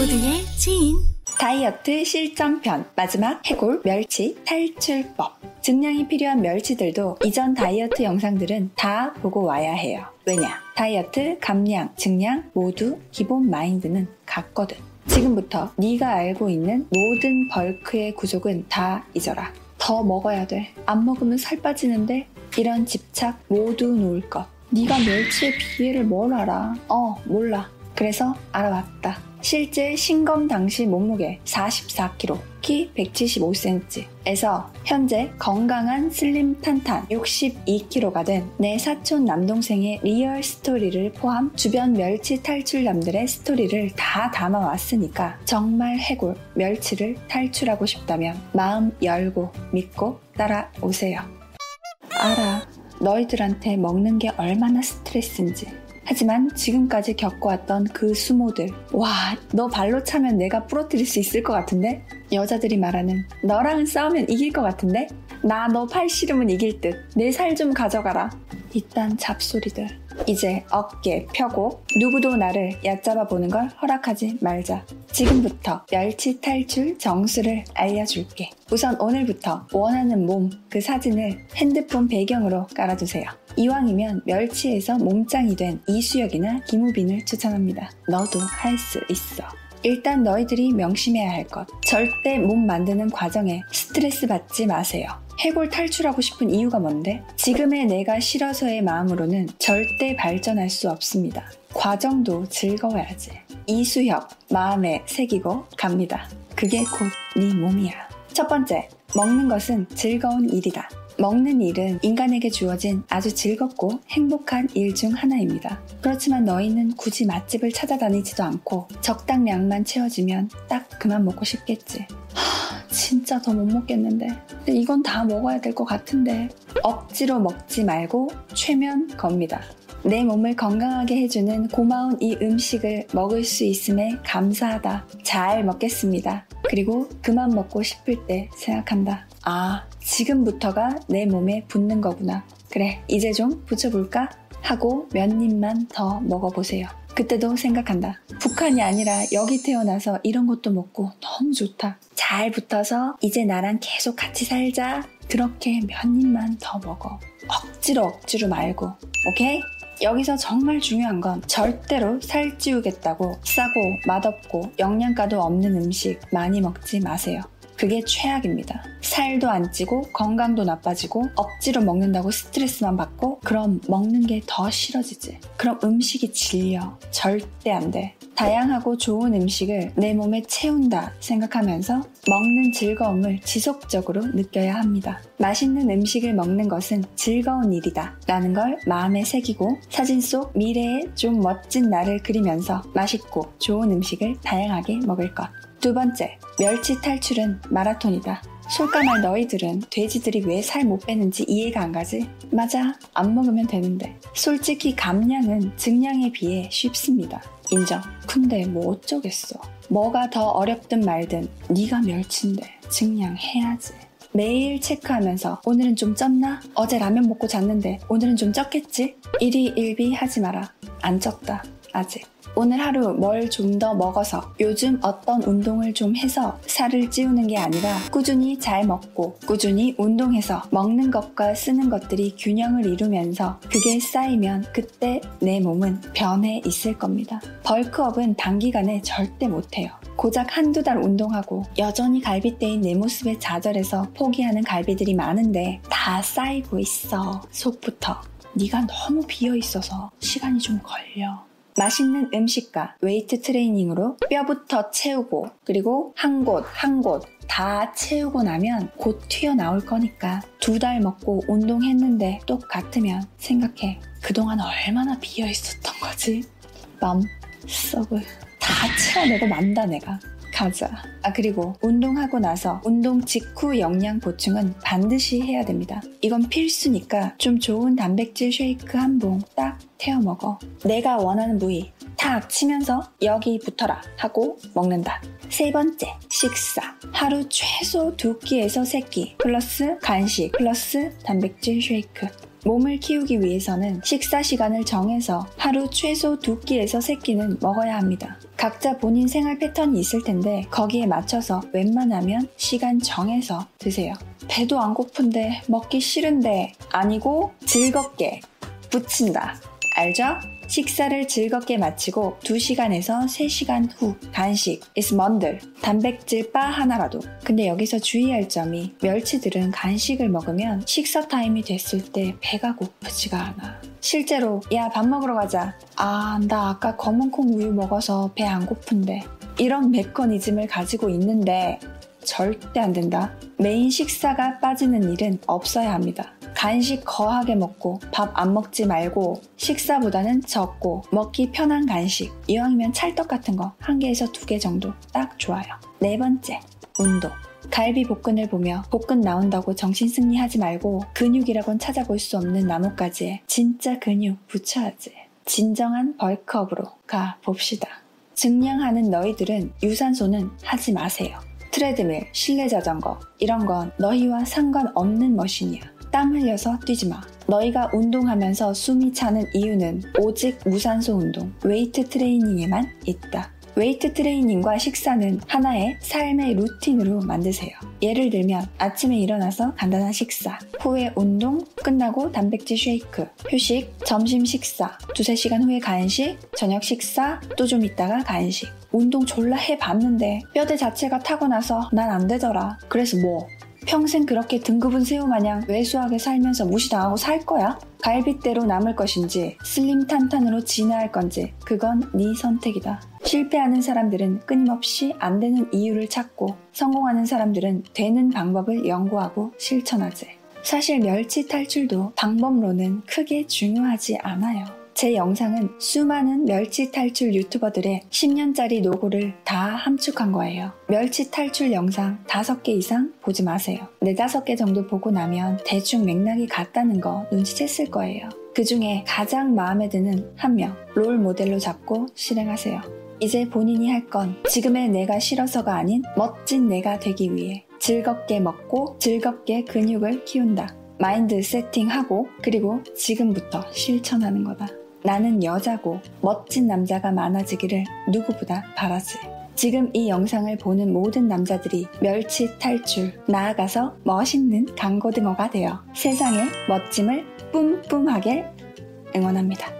모두의 지인 다이어트 실전편 마지막 해골 멸치 탈출법 증량이 필요한 멸치들도 이전 다이어트 영상들은 다 보고 와야 해요. 왜냐? 다이어트, 감량, 증량 모두 기본 마인드는 같거든. 지금부터 네가 알고 있는 모든 벌크의 구속은 다 잊어라. 더 먹어야 돼. 안 먹으면 살 빠지는데 이런 집착 모두 놓을 것. 네가 멸치의 비애를 뭘 알아? 어, 몰라. 그래서 알아봤다. 실제 신검 당시 몸무게 44kg, 키 175cm에서 현재 건강한 슬림 탄탄 62kg가 된 내 사촌 남동생의 real 스토리를 포함 주변 멸치 탈출남들의 스토리를 다 담아왔으니까 정말 해골 멸치를 탈출하고 싶다면 마음 열고 믿고 따라오세요. 알아. 너희들한테 먹는 게 얼마나 스트레스인지. 하지만 지금까지 겪어왔던 그 수모들. 와, 너 발로 차면 내가 부러뜨릴 수 있을 것 같은데? 여자들이 말하는 너랑은 싸우면 이길 것 같은데? 나 너 팔 씨름은 이길 듯. 내 살 좀 가져가라. 이딴 잡소리들. 이제 어깨 펴고 누구도 나를 얕잡아 보는 걸 허락하지 말자. 지금부터 멸치 탈출 정수를 알려줄게. 우선 오늘부터 원하는 몸 그 사진을 핸드폰 배경으로 깔아두세요. 이왕이면 멸치에서 몸짱이 된 이수혁이나 김우빈을 추천합니다. 너도 할 수 있어. 일단 너희들이 명심해야 할 것. 절대 몸 만드는 과정에 스트레스 받지 마세요. 해골 탈출하고 싶은 이유가 뭔데? 지금의 내가 싫어서의 마음으로는 절대 발전할 수 없습니다. 과정도 즐거워야지. 이수혁, 마음에 새기고 갑니다. 그게 곧 네 몸이야. 첫 번째, 먹는 것은 즐거운 일이다. 먹는 일은 인간에게 주어진 아주 즐겁고 행복한 일 중 하나입니다. 그렇지만 너희는 굳이 맛집을 찾아다니지도 않고 적당량만 채워지면 딱 그만 먹고 싶겠지. 하, 진짜 더 못 먹겠는데. 이건 다 먹어야 될 것 같은데. 억지로 먹지 말고 최면 겁니다. 내 몸을 건강하게 해주는 고마운 이 음식을 먹을 수 있음에 감사하다. 잘 먹겠습니다. 그리고 그만 먹고 싶을 때 생각한다. 아, 지금부터가 내 몸에 붙는 거구나. 그래, 이제 좀 붙여볼까? 하고 몇 입만 더 먹어보세요. 그때도 생각한다. 북한이 아니라 여기 태어나서 이런 것도 먹고 너무 좋다. 잘 붙어서 이제 나랑 계속 같이 살자. 그렇게 몇 입만 더 먹어. 억지로 억지로 말고. 오케이? 여기서 정말 중요한 건 절대로 살 찌우겠다고 싸고 맛없고 영양가도 없는 음식 많이 먹지 마세요. 그게 최악입니다. 살도 안 찌고 건강도 나빠지고 억지로 먹는다고 스트레스만 받고 그럼 먹는 게 더 싫어지지. 그럼 음식이 질려. 절대 안 돼. 다양하고 좋은 음식을 내 몸에 채운다 생각하면서 먹는 즐거움을 지속적으로 느껴야 합니다. 맛있는 음식을 먹는 것은 즐거운 일이다 라는 걸 마음에 새기고 사진 속 미래의 좀 멋진 나를 그리면서 맛있고 좋은 음식을 다양하게 먹을 것. 두 번째, 멸치 탈출은 마라톤이다. 솔까말 너희들은 돼지들이 왜 살 못 빼는지 이해가 안 가지? 맞아, 안 먹으면 되는데. 솔직히 감량은 증량에 비해 쉽습니다. 인정. 근데 뭐 어쩌겠어. 뭐가 더 어렵든 말든 네가 멸치인데 증량해야지. 매일 체크하면서 오늘은 좀 쪘나? 어제 라면 먹고 잤는데 오늘은 좀 쪘겠지? 일희일비 하지 마라. 안 쪘다. 아직. 오늘 하루 뭘 좀 더 먹어서 요즘 어떤 운동을 좀 해서 살을 찌우는 게 아니라 꾸준히 잘 먹고 꾸준히 운동해서 먹는 것과 쓰는 것들이 균형을 이루면서 그게 쌓이면 그때 내 몸은 변해 있을 겁니다. 벌크업은 단기간에 절대 못해요. 고작 한두 달 운동하고 여전히 갈비대인 내 모습에 좌절해서 포기하는 갈비들이 많은데 다 쌓이고 있어. 속부터. 네가 너무 비어 있어서 시간이 좀 걸려. 맛있는 음식과 웨이트 트레이닝으로 뼈부터 채우고 그리고 한 곳 한 곳 다 채우고 나면 곧 튀어나올 거니까 두 달 먹고 운동했는데 똑같으면 생각해 그동안 얼마나 비어 있었던 거지 맘 썩을 다 채워내고 만다 내가 가자. 아, 그리고 운동하고 나서 운동 직후 영양 보충은 반드시 해야 됩니다. 이건 필수니까 좀 좋은 단백질 쉐이크 한 봉 딱 태워 먹어. 내가 원하는 부위 탁 치면서 여기 붙어라 하고 먹는다. 세 번째, 식사. 하루 최소 두 끼에서 세 끼, 플러스 간식, 플러스 단백질 쉐이크. 몸을 키우기 위해서는 식사 시간을 정해서 하루 최소 두 끼에서 세 끼는 먹어야 합니다. 각자 본인 생활 패턴이 있을 텐데 거기에 맞춰서 웬만하면 시간 정해서 드세요. 배도 안 고픈데 먹기 싫은데 아니고 즐겁게 붙인다. 알죠? 식사를 즐겁게 마치고 2시간에서 3시간 후 간식 is 뭔들 단백질 바 하나라도. 근데 여기서 주의할 점이 멸치들은 간식을 먹으면 식사 타임이 됐을 때 배가 고프지가 않아. 실제로 야 밥 먹으러 가자. 아 나 아까 검은콩 우유 먹어서 배 안 고픈데. 이런 메커니즘을 가지고 있는데 절대 안 된다 메인 식사가 빠지는 일은 없어야 합니다 간식 거하게 먹고 밥 안 먹지 말고 식사보다는 적고 먹기 편한 간식 이왕이면 찰떡 같은 거 한 개에서 두 개 정도 딱 좋아요. 네 번째 운동 갈비 복근을 보며 복근 나온다고 정신 승리하지 말고 근육이라곤 찾아볼 수 없는 나뭇가지에 진짜 근육 붙여야지. 진정한 bulk up으로 가 봅시다. 증량하는 너희들은 유산소는 하지 마세요. 트레드밀, 실내 자전거 이런 건 너희와 상관없는 machine이야. 땀 흘려서 뛰지 마. 너희가 운동하면서 숨이 차는 이유는 오직 무산소 운동, 웨이트 트레이닝에만 있다. 웨이트 트레이닝과 식사는 하나의 삶의 루틴으로 만드세요. 예를 들면 아침에 일어나서 간단한 식사, 후에 운동, 끝나고 단백질 쉐이크, 휴식, 점심 식사, 두세 시간 후에 간식, 저녁 식사, 또 좀 있다가 간식. 운동 졸라 해봤는데 뼈대 자체가 타고나서 난 안 되더라. 그래서 뭐? 평생 그렇게 등급은 새우 마냥 왜수하게 살면서 무시당하고 살 거야? 갈빗대로 남을 것인지 슬림 탄탄으로 진화할 건지 그건 네 선택이다. 실패하는 사람들은 끊임없이 안 되는 이유를 찾고 성공하는 사람들은 되는 방법을 연구하고 실천하지. 사실 멸치 탈출도 방법론은 크게 중요하지 않아요. 제 영상은 수많은 멸치 탈출 유튜버들의 10년짜리 노고를 다 함축한 거예요. 멸치 탈출 영상 5개 이상 보지 마세요. 4, 5개 정도 보고 나면 대충 맥락이 같다는 거 눈치챘을 거예요. 그 중에 가장 마음에 드는 한 명, 롤 모델로 잡고 실행하세요. 이제 본인이 할 건 지금의 내가 싫어서가 아닌 멋진 내가 되기 위해 즐겁게 먹고 즐겁게 근육을 키운다. 마인드 세팅하고 그리고 지금부터 실천하는 거다. 나는 여자고 멋진 남자가 많아지기를 누구보다 바라지. 지금 이 영상을 보는 모든 남자들이 멸치 탈출, 나아가서 멋있는 강고등어가 되어 세상의 멋짐을 뿜뿜하게 응원합니다.